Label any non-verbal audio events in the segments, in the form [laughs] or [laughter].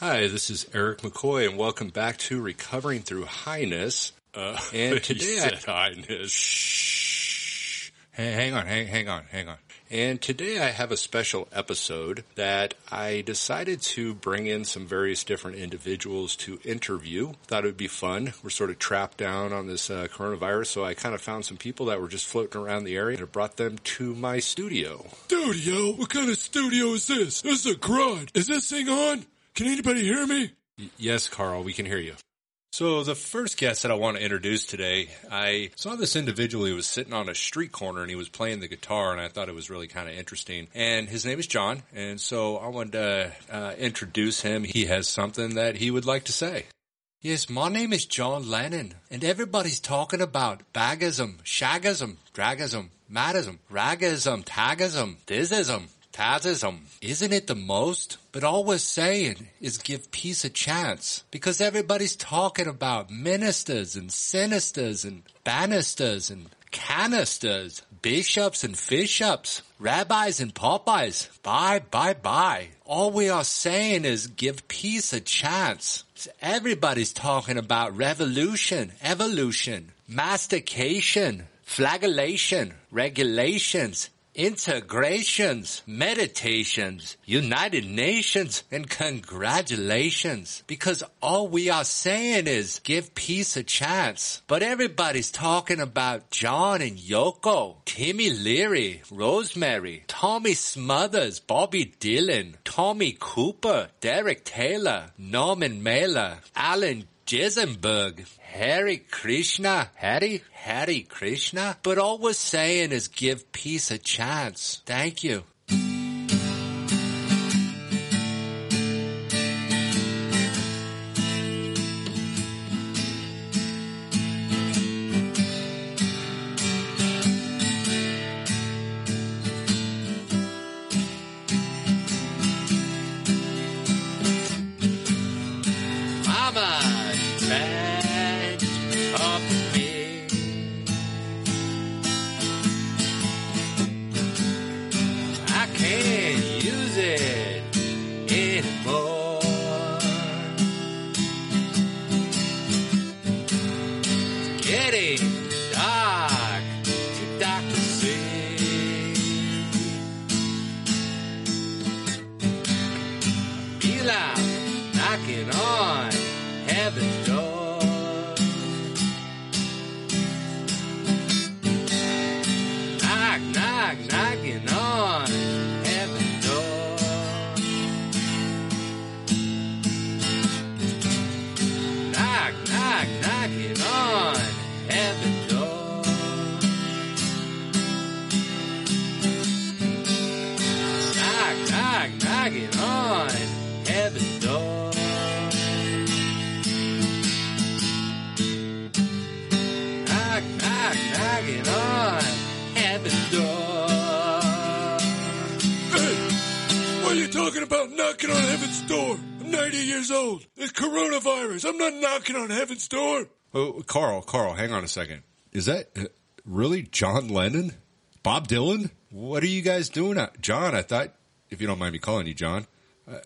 Hi, this is Eric McCoy, and welcome back to Recovering Through Highness. Uh, and [laughs] today, I, highness. Shh. Hey, hang on, hang, hang on, hang on. And today I have a special episode that I decided to bring in some various different individuals to interview. Thought it would be fun. We're sort of trapped down on this uh, coronavirus, so I kind of found some people that were just floating around the area and I brought them to my studio. Studio? What kind of studio is this? This is a garage. Is this thing on? Can anybody hear me? Y- yes, Carl, we can hear you. So the first guest that I want to introduce today, I saw this individual. He was sitting on a street corner and he was playing the guitar, and I thought it was really kind of interesting. And his name is John, and so I wanted to uh, introduce him. He has something that he would like to say. Yes, my name is John Lennon, and everybody's talking about bagism, shagism, dragism, madism, ragism, tagism, thisism, Tazism. Isn't it the most? But all we're saying is give peace a chance. Because everybody's talking about ministers and sinisters and banisters and canisters, bishops and fishops, rabbis and Popeyes. Bye, bye, bye. All we are saying is give peace a chance. Everybody's talking about revolution, evolution, mastication, flagellation, regulations, integrations, meditations, United Nations, and congratulations. Because all we are saying is give peace a chance. But everybody's talking about John and Yoko, Timmy Leary, Rosemary, Tommy Smothers, Bobby Dylan, Tommy Cooper, Derek Taylor, Norman Mailer, Allen Ginsberg, Hare Krishna, Harry, Hare Krishna. But all we're saying is give peace a chance. Thank you. Coronavirus. I'm not knocking on heaven's door. Oh, Carl, Carl, hang on a second. Is that uh, really John Lennon? Bob Dylan? What are you guys doing? John, I thought, if you don't mind me calling you John, I,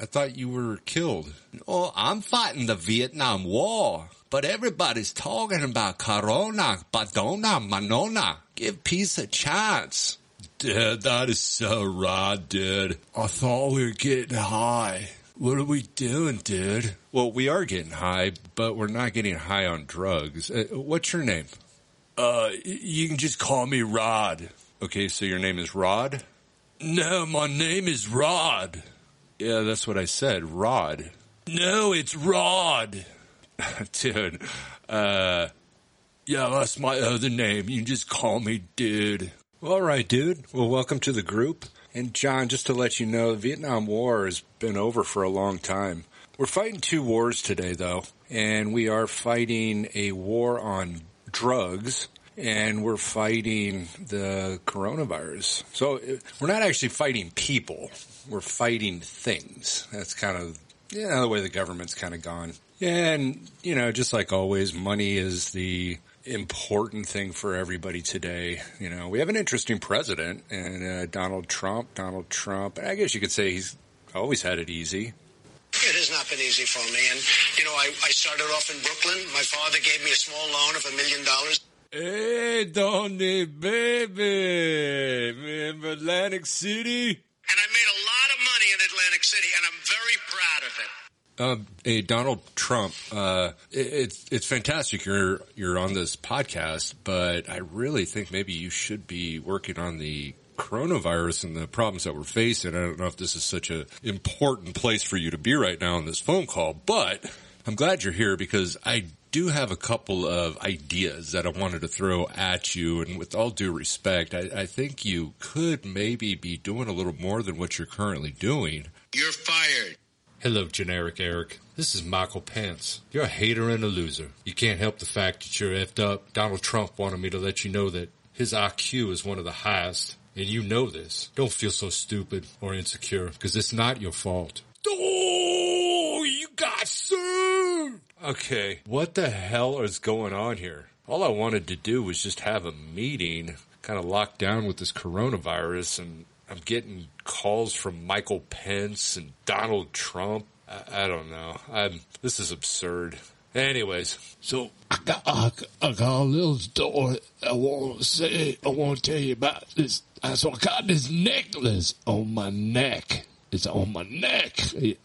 I thought you were killed. Oh, I'm fighting the Vietnam War. But everybody's talking about Corona, Badona, Manona. Give peace a chance. Dad, that is so rad, dude. I thought we were getting high. What are we doing, dude? Well, we are getting high, but we're not getting high on drugs. Uh, what's your name? Uh, you can just call me Rod. Okay, so your name is Rod? No, my name is Rod. Yeah, that's what I said, Rod. No, it's Rod. [laughs] Dude, uh, Yeah, that's my other name. You can just call me dude. all right, dude. Well, welcome to the group. And John, just to let you know, the Vietnam War has been over for a long time. We're fighting two wars today, though, and we are fighting a war on drugs and we're fighting the coronavirus. So we're not actually fighting people. We're fighting things. That's kind of, yeah, the way the government's kind of gone. And, you know, just like always, money is the important thing for everybody today. You know, we have an interesting president and uh, Donald Trump, Donald Trump. I guess you could say he's always had it easy. It has not been easy for me. And, you know, I, I started off in Brooklyn. My father gave me a small loan of a million dollars. Hey, Donny, baby. Remember Atlantic City? And I made a lot of money in Atlantic City, and I'm very proud of it. Um, hey, Donald Trump, uh, it, it's, it's fantastic you're, you're on this podcast, but I really think maybe you should be working on the coronavirus and the problems that we're facing. I don't know if this is such an important place for you to be right now on this phone call, but I'm glad you're here because I do have a couple of ideas that I wanted to throw at you. And with all due respect, I, I think you could maybe be doing a little more than what you're currently doing. You're fired. Hello, generic Eric. This is Michael Pence. You're a hater and a loser. You can't help the fact that you're effed up. Donald Trump wanted me to let you know that his IQ is one of the highest, and you know this. Don't feel so stupid or insecure, because it's not your fault. Oh, you got served! Okay, what the hell is going on here? All I wanted to do was just have a meeting, kind of locked down with this coronavirus, and I'm getting calls from Michael Pence and Donald Trump. I, I don't know. I'm, this is absurd. Anyways, So I got, I, I got a little story I want to say. I want to tell you about this. Uh, So I got this necklace on my neck. It's on my neck.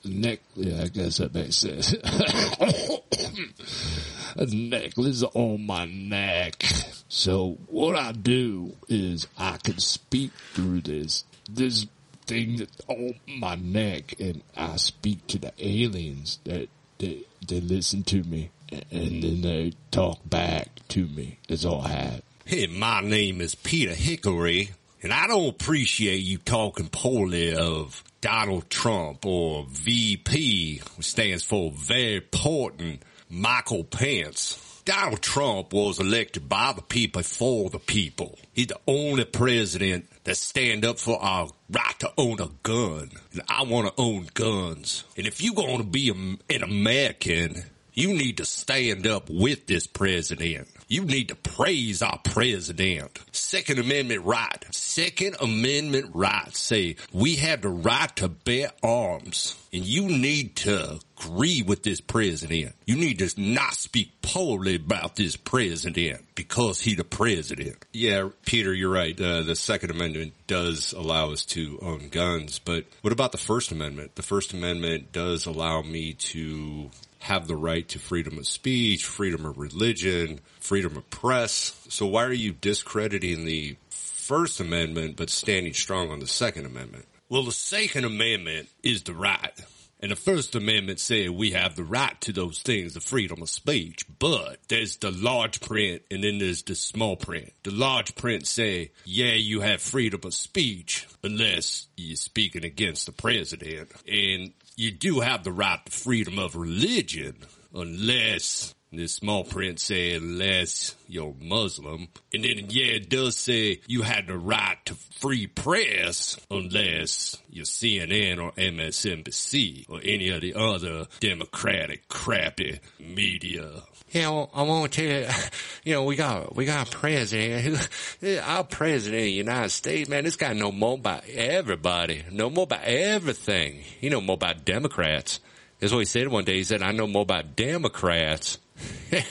Neck. Yeah, I guess that makes sense. [coughs] a necklace on my neck. So what I do is I can speak through this this thing that's on my neck, and I speak to the aliens that they they listen to me, and then they talk back to me. That's all I have. Hey, my name is Peter Hickory, and I don't appreciate you talking poorly of Donald Trump or VP, which stands for Very Important Michael Pence. Donald Trump was elected by the people for the people. He's the only president that stand up for our right to own a gun. And I want to own guns. And if you're going to be an American, you need to stand up with this president. You need to praise our president. Second Amendment right. Second Amendment right say we have the right to bear arms. And you need to agree with this president. You need to not speak poorly about this president because he the president. Yeah, Peter, you're right. Uh, the Second Amendment does allow us to own guns, but what about the First Amendment? The First Amendment does allow me to have the right to freedom of speech, freedom of religion, freedom of press. So why are you discrediting the First Amendment but standing strong on the Second Amendment? Well, the Second Amendment is the right. And the First Amendment said we have the right to those things, the freedom of speech. But there's the large print and then there's the small print. The large print say, yeah, you have freedom of speech unless you're speaking against the president. And you do have the right to freedom of religion unless the small print say unless you're Muslim. And then, yeah, it does say you had the right to free press unless you're CNN or MSNBC or any of the other democratic crappy media. know, I want to tell you, [laughs] you know, we got, we got a president [laughs] our president of the United States, man, this guy know more about everybody, know more about everything. He know more about Democrats. That's what he said one day. He said, I know more about Democrats. [laughs] yeah,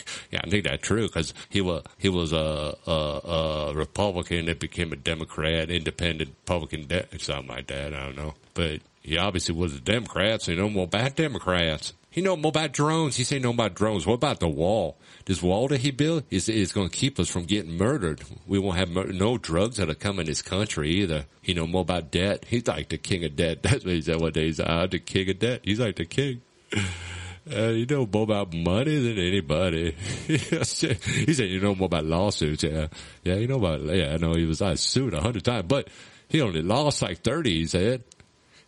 I think that's true because he was, he was a, a, a Republican that became a Democrat, independent Republican, de- something like that. I don't know. But he obviously was a Democrat, so he know more about Democrats. He know more about drones. He say know about drones. What about the wall? This wall that he built is is going to keep us from getting murdered. We won't have mur- no drugs that'll come in this country either. He know more about debt. He's like the king of debt. [laughs] That's what he said one day. He's uh, the king of debt. He's like the king. [laughs] Uh, you know more about money than anybody. [laughs] he said you know more about lawsuits. Yeah, yeah, you know about. Yeah, I know he was I sued a hundred times, but he only lost like thirty. He said.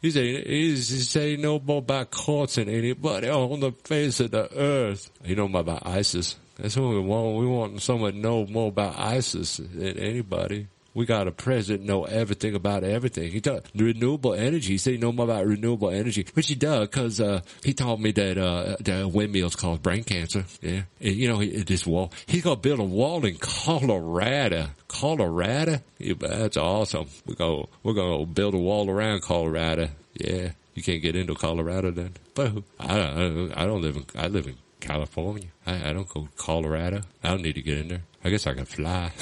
He's he said he know more about courts than anybody on the face of the earth. You know about ISIS. That's what we want. We want someone to know more about ISIS than anybody. We got a president know everything about everything. He talk renewable energy. He said he know more about renewable energy, which he does because uh, he told me that uh, the windmills cause brain cancer. Yeah, and, you know he, this wall. He's gonna build a wall in Colorado. Colorado, yeah, that's awesome. We go, we're gonna build a wall around Colorado. Yeah. You can't get into Colorado then? But I, I, I don't live in, I live in California. I, I don't go to Colorado. I don't need to get in there. I guess I can fly.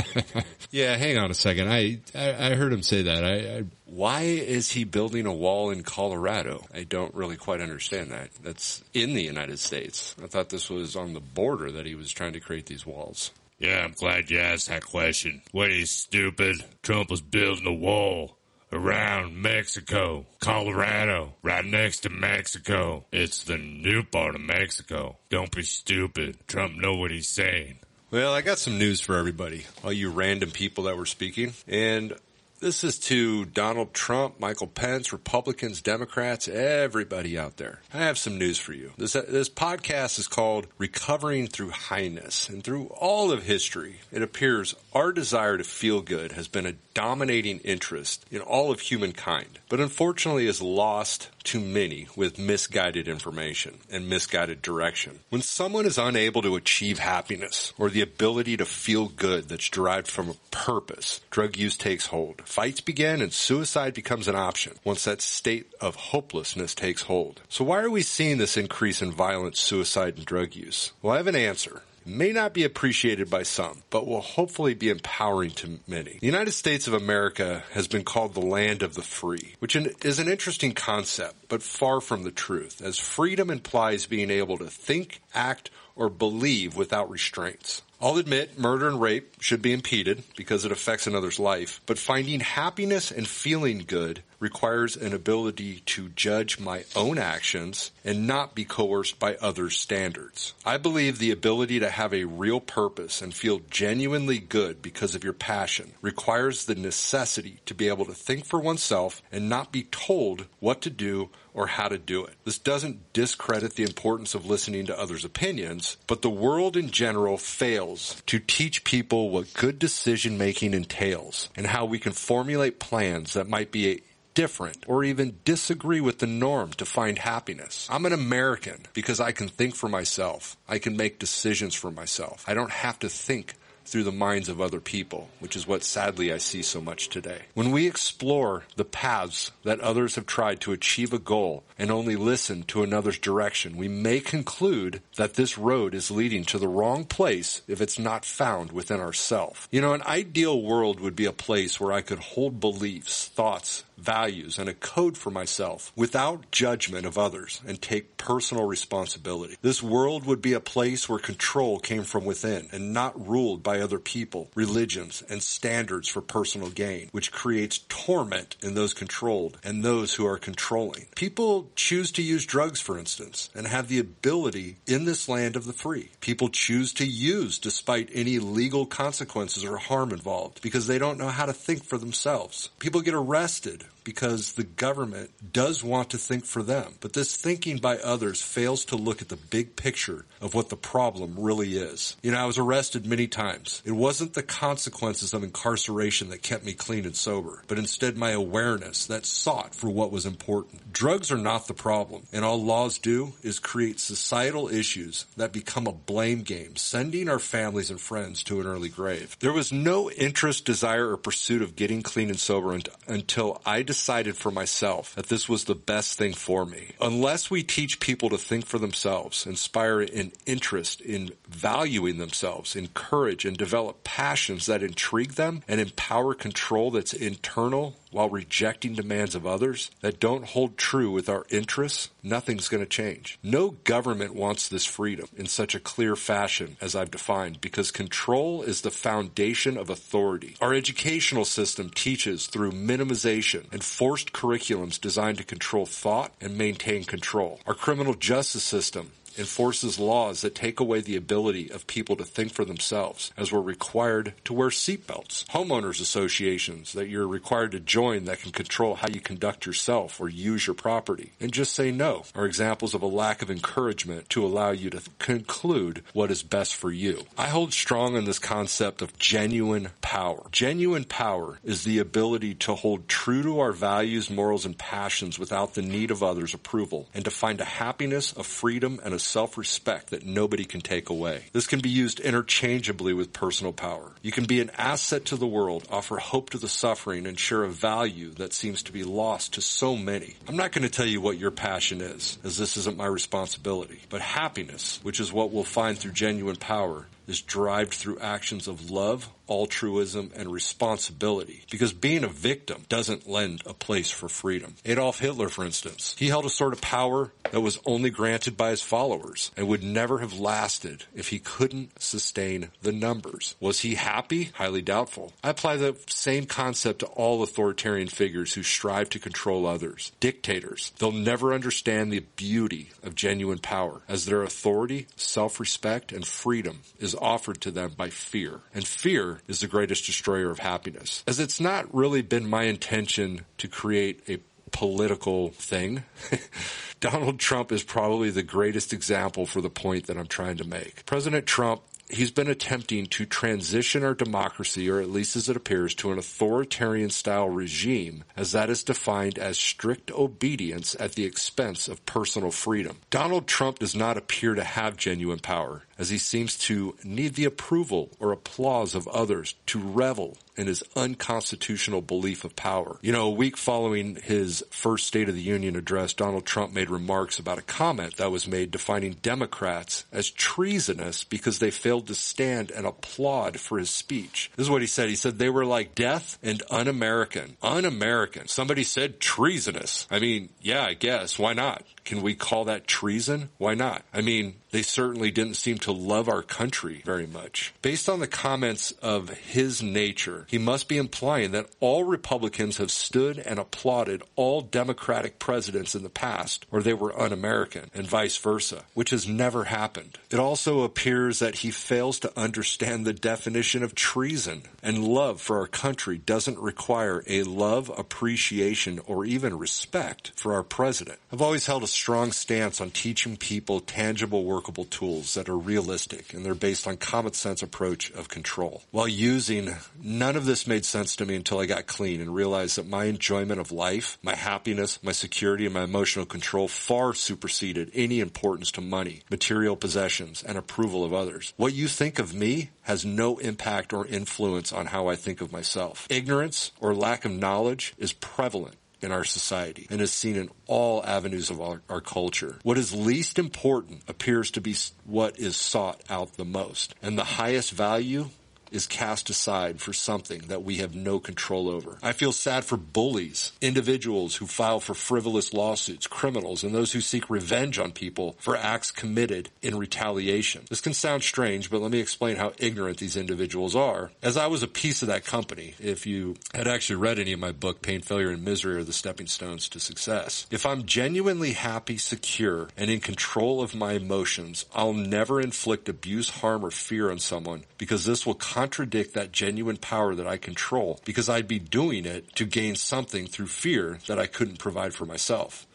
[laughs] yeah, hang on a second. I, I, I heard him say that. I, I, why is he building a wall in Colorado? I don't really quite understand that. That's in the United States. I thought this was on the border that he was trying to create these walls. Yeah, I'm glad you asked that question. What is stupid? Trump was building a wall around Mexico, Colorado, right next to Mexico. It's the new part of Mexico. Don't be stupid. Trump know what he's saying. Well, I got some news for everybody, all you random people that were speaking. And this is to Donald Trump, Michael Pence, Republicans, Democrats, everybody out there. I have some news for you. This, this podcast is called Recovering Through Highness. And through all of history, it appears our desire to feel good has been a dominating interest in all of humankind, but unfortunately is lost to many with misguided information and misguided direction. When someone is unable to achieve happiness or the ability to feel good that's derived from a purpose, drug use takes hold. Fights begin and suicide becomes an option once that state of hopelessness takes hold. So why are we seeing this increase in violent suicide and drug use? Well, I have an answer may not be appreciated by some, but will hopefully be empowering to many. The United States of America has been called the land of the free, which is an interesting concept, but far from the truth, as freedom implies being able to think, act, or believe without restraints. I'll admit murder and rape should be impeded because it affects another's life, but finding happiness and feeling good requires an ability to judge my own actions and not be coerced by others' standards. I believe the ability to have a real purpose and feel genuinely good because of your passion requires the necessity to be able to think for oneself and not be told what to do or how to do it. This doesn't discredit the importance of listening to others' opinions, but the world in general fails to teach people what good decision making entails and how we can formulate plans that might be different or even disagree with the norm to find happiness. I'm an American because I can think for myself. I can make decisions for myself. I don't have to think through the minds of other people, which is what sadly I see so much today. When we explore the paths that others have tried to achieve a goal and only listen to another's direction, we may conclude that this road is leading to the wrong place if it's not found within ourself. You know, an ideal world would be a place where I could hold beliefs, thoughts, values, and a code for myself without judgment of others and take personal responsibility. This world would be a place where control came from within and not ruled by other people, religions, and standards for personal gain, which creates torment in those controlled and those who are controlling. People choose to use drugs, for instance, and have the ability in this land of the free. People choose to use despite any legal consequences or harm involved because they don't know how to think for themselves. People get arrested because the government does want to think for them. But this thinking by others fails to look at the big picture of what the problem really is. You know, I was arrested many times. It wasn't the consequences of incarceration that kept me clean and sober, but instead my awareness that sought for what was important. Drugs are not the problem, and all laws do is create societal issues that become a blame game, sending our families and friends to an early grave. There was no interest, desire, or pursuit of getting clean and sober until I decided for myself that this was the best thing for me. Unless we teach people to think for themselves, inspire an interest in valuing themselves, encourage and develop passions that intrigue them, and empower control that's internal while rejecting demands of others that don't hold true with our interests, nothing's going to change. No government wants this freedom in such a clear fashion as I've defined because control is the foundation of authority. Our educational system teaches through minimization and forced curriculums designed to control thought and maintain control. Our criminal justice system enforces laws that take away the ability of people to think for themselves, as we're required to wear seatbelts. Homeowners associations that you're required to join that can control how you conduct yourself or use your property, and just say no are examples of a lack of encouragement to allow you to conclude what is best for you. I hold strong on this concept of genuine power. Genuine power is the ability to hold true to our values, morals, and passions without the need of others' approval, and to find a happiness, a freedom, and a self-respect that nobody can take away. This can be used interchangeably with personal power. You can be an asset to the world, offer hope to the suffering, and share a value that seems to be lost to so many. I'm not going to tell you what your passion is, as this isn't my responsibility, but happiness, which is what we'll find through genuine power, is derived through actions of love, altruism, and responsibility. Because being a victim doesn't lend a place for freedom. Adolf Hitler, for instance, he held a sort of power that was only granted by his followers and would never have lasted if he couldn't sustain the numbers. Was he happy? Highly doubtful. I apply the same concept to all authoritarian figures who strive to control others. Dictators. They'll never understand the beauty of genuine power as their authority, self-respect, and freedom is offered to them by fear. And fear is the greatest destroyer of happiness. As it's not really been my intention to create a political thing. [laughs] Donald Trump is probably the greatest example for the point that I'm trying to make. President Trump he's been attempting to transition our democracy, or at least as it appears, to an authoritarian style regime, as that is defined as strict obedience at the expense of personal freedom. Donald Trump does not appear to have genuine power, as he seems to need the approval or applause of others to revel in his unconstitutional belief of power. You know, a week following his first State of the Union address, Donald Trump made remarks about a comment that was made defining Democrats as treasonous because they failed to stand and applaud for his speech. This is what he said. He said they were like death and un-American. Un-American. Somebody said treasonous. I mean, yeah, I guess. Why not? Can we call that treason? Why not? I mean, they certainly didn't seem to love our country very much. Based on the comments of his nature, he must be implying that all Republicans have stood and applauded all Democratic presidents in the past, or they were un-American, and vice versa, which has never happened. It also appears that he fails to understand the definition of treason, and love for our country doesn't require a love, appreciation, or even respect for our president. I've always held a strong stance on teaching people tangible, workable tools that are realistic and they're based on common sense approach of control. While using, none of this made sense to me until I got clean and realized that my enjoyment of life, my happiness, my security, and my emotional control far superseded any importance to money, material possessions, and approval of others. What you think of me has no impact or influence on how I think of myself. Ignorance or lack of knowledge is prevalent in our society and is seen in all avenues of our, our, culture. What is least important appears to be what is sought out the most. And the highest value is cast aside for something that we have no control over. I feel sad for bullies, individuals who file for frivolous lawsuits, criminals, and those who seek revenge on people for acts committed in retaliation. This can sound strange, but let me explain how ignorant these individuals are. As I was a piece of that company, if you had actually read any of my book, Pain, Failure, and Misery are the Stepping Stones to Success, if I'm genuinely happy, secure, and in control of my emotions, I'll never inflict abuse, harm, or fear on someone because this will contradict that genuine power that I control because I'd be doing it to gain something through fear that I couldn't provide for myself.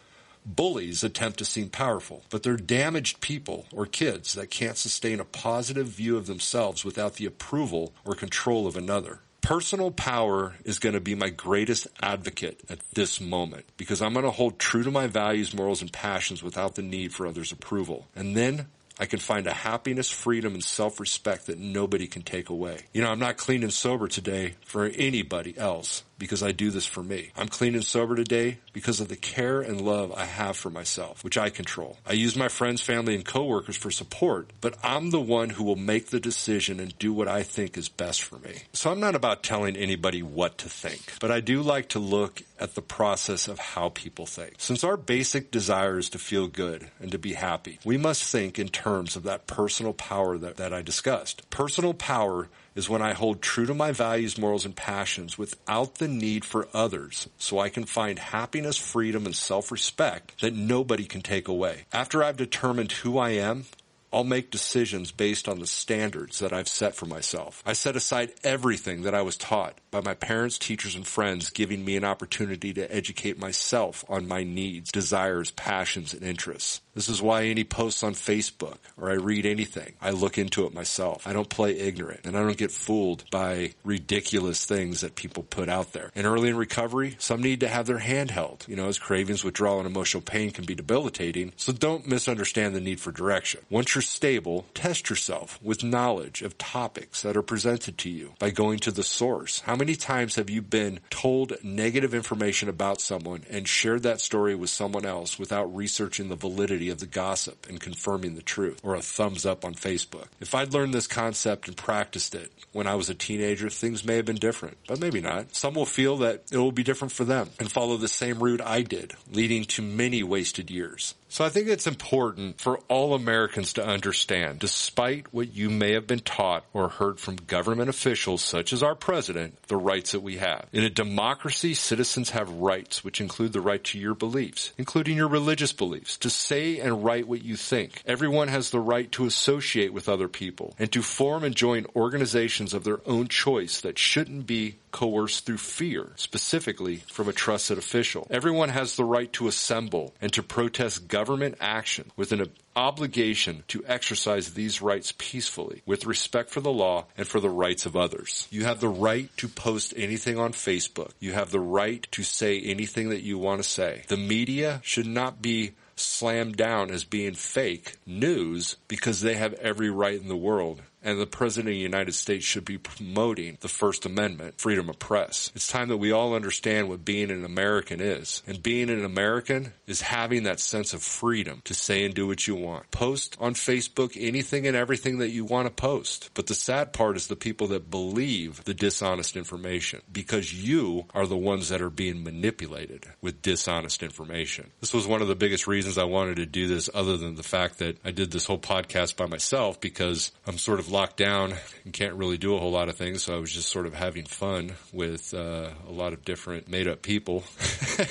Bullies attempt to seem powerful, but they're damaged people or kids that can't sustain a positive view of themselves without the approval or control of another. Personal power is going to be my greatest advocate at this moment because I'm going to hold true to my values, morals, and passions without the need for others' approval. And then I can find a happiness, freedom, and self-respect that nobody can take away. You know, I'm not clean and sober today for anybody else because I do this for me. I'm clean and sober today because of the care and love I have for myself, which I control. I use my friends, family, and coworkers for support, but I'm the one who will make the decision and do what I think is best for me. So I'm not about telling anybody what to think, but I do like to look at the process of how people think. Since our basic desire is to feel good and to be happy, we must think in terms of that personal power that, that I discussed. Personal power is when I hold true to my values, morals, and passions without the need for others so I can find happiness, freedom, and self-respect that nobody can take away. After I've determined who I am, I'll make decisions based on the standards that I've set for myself. I set aside everything that I was taught by my parents, teachers, and friends, giving me an opportunity to educate myself on my needs, desires, passions, and interests. This is why any posts on Facebook or I read anything, I look into it myself. I don't play ignorant and I don't get fooled by ridiculous things that people put out there. And early in recovery, some need to have their hand held, you know, as cravings, withdrawal, and emotional pain can be debilitating. So don't misunderstand the need for direction. Once you're stable, test yourself with knowledge of topics that are presented to you by going to the source. How many times have you been told negative information about someone and shared that story with someone else without researching the validity of the gossip and confirming the truth or a thumbs up on Facebook. If I'd learned this concept and practiced it when I was a teenager, things may have been different, but maybe not. Some will feel that it will be different for them and follow the same route I did, leading to many wasted years. So I think it's important for all Americans to understand, despite what you may have been taught or heard from government officials such as our president, the rights that we have. In a democracy, citizens have rights, which include the right to your beliefs, including your religious beliefs, to say and write what you think. Everyone has the right to associate with other people and to form and join organizations of their own choice that shouldn't be coerced through fear, specifically from a trusted official. Everyone has the right to assemble and to protest government action with an obligation to exercise these rights peacefully with respect for the law and for the rights of others. You have the right to post anything on Facebook. You have the right to say anything that you want to say. The media should not be slammed down as being fake news because they have every right in the world and the President of the United States should be promoting the First Amendment, freedom of press. It's time that we all understand what being an American is. And being an American is having that sense of freedom to say and do what you want. Post on Facebook anything and everything that you want to post. But the sad part is the people that believe the dishonest information because you are the ones that are being manipulated with dishonest information. This was one of the biggest reasons I wanted to do this other than the fact that I did this whole podcast by myself because I'm sort of locked down and can't really do a whole lot of things. So I was just sort of having fun with uh, a lot of different made up people.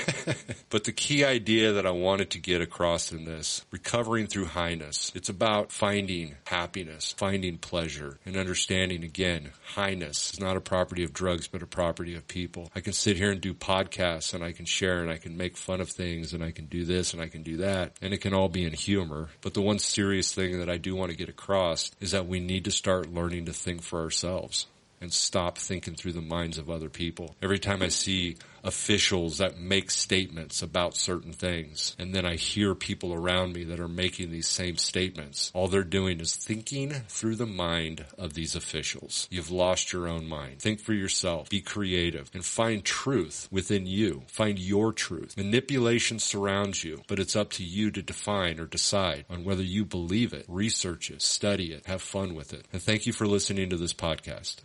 [laughs] but the key idea that I wanted to get across in this, recovering through highness, it's about finding happiness, finding pleasure, and understanding again, highness is not a property of drugs, but a property of people. I can sit here and do podcasts and I can share and I can make fun of things and I can do this and I can do that. And it can all be in humor. But the one serious thing that I do want to get across is that we need to start learning to think for ourselves and stop thinking through the minds of other people. Every time I see officials that make statements about certain things, and then I hear people around me that are making these same statements, all they're doing is thinking through the mind of these officials. You've lost your own mind. Think for yourself. Be creative and find truth within you. Find your truth. Manipulation surrounds you, but it's up to you to define or decide on whether you believe it, research it, study it, have fun with it. And thank you for listening to this podcast.